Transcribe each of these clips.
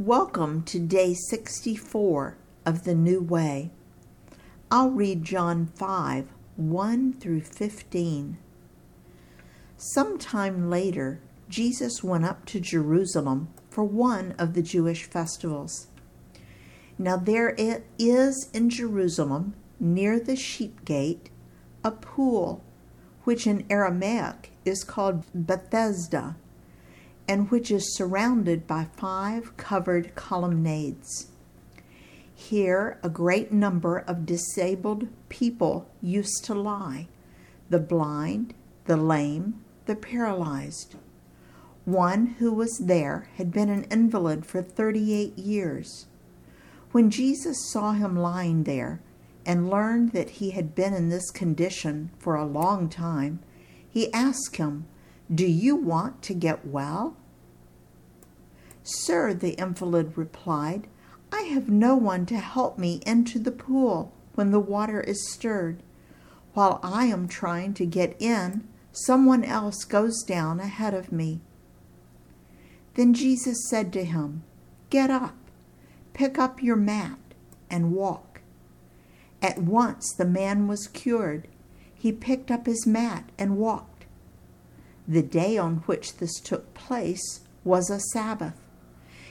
Welcome to day 64 of the New Way. I'll read John 5 1 through 15. Sometime later, Jesus went up to Jerusalem for one of the Jewish festivals. Now there is in Jerusalem, near the sheep gate, a pool, which in Aramaic is called Bethesda and which is surrounded by five covered colonnades. Here, a great number of disabled people used to lie the blind, the lame, the paralyzed. One who was there had been an invalid for 38 years. When Jesus saw him lying there and learned that he had been in this condition for a long time, he asked him, Do you want to get well? Sir, the invalid replied, I have no one to help me into the pool when the water is stirred. While I am trying to get in, someone else goes down ahead of me. Then Jesus said to him, Get up, pick up your mat, and walk. At once the man was cured. He picked up his mat and walked. The day on which this took place was a Sabbath.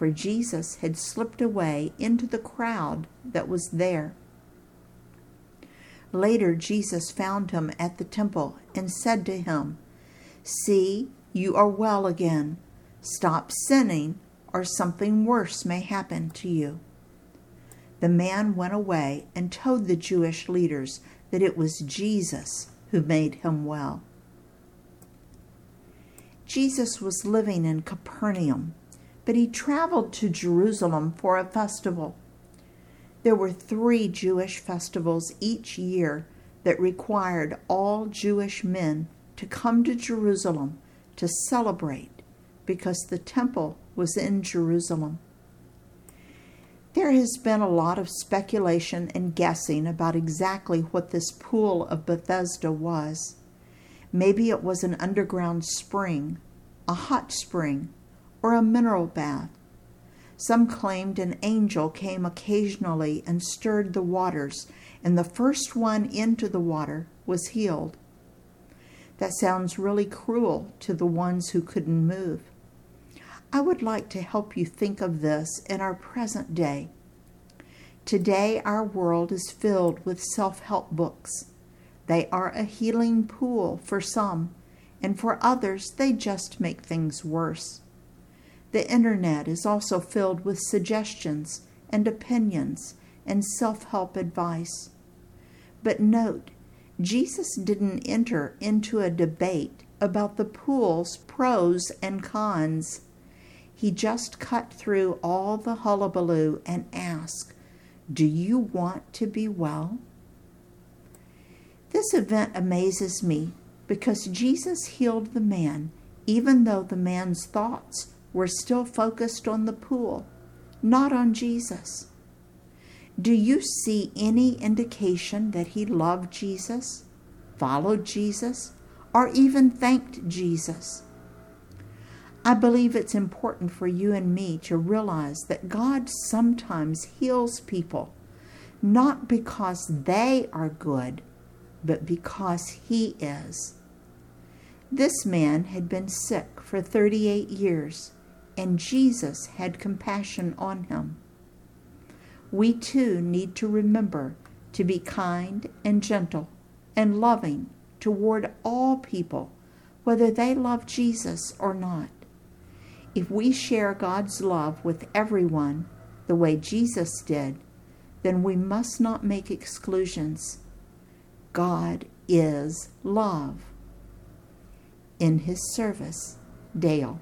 for Jesus had slipped away into the crowd that was there. Later, Jesus found him at the temple and said to him, See, you are well again. Stop sinning, or something worse may happen to you. The man went away and told the Jewish leaders that it was Jesus who made him well. Jesus was living in Capernaum but he traveled to Jerusalem for a festival. There were three Jewish festivals each year that required all Jewish men to come to Jerusalem to celebrate because the temple was in Jerusalem. There has been a lot of speculation and guessing about exactly what this pool of Bethesda was. Maybe it was an underground spring, a hot spring, or a mineral bath. Some claimed an angel came occasionally and stirred the waters, and the first one into the water was healed. That sounds really cruel to the ones who couldn't move. I would like to help you think of this in our present day. Today, our world is filled with self help books. They are a healing pool for some, and for others, they just make things worse. The internet is also filled with suggestions and opinions and self help advice. But note, Jesus didn't enter into a debate about the pool's pros and cons. He just cut through all the hullabaloo and asked, Do you want to be well? This event amazes me because Jesus healed the man, even though the man's thoughts were still focused on the pool, not on Jesus. Do you see any indication that he loved Jesus, followed Jesus, or even thanked Jesus? I believe it's important for you and me to realize that God sometimes heals people, not because they are good, but because He is. This man had been sick for 38 years and Jesus had compassion on him. We too need to remember to be kind and gentle and loving toward all people, whether they love Jesus or not. If we share God's love with everyone the way Jesus did, then we must not make exclusions. God is love. In his service, Dale.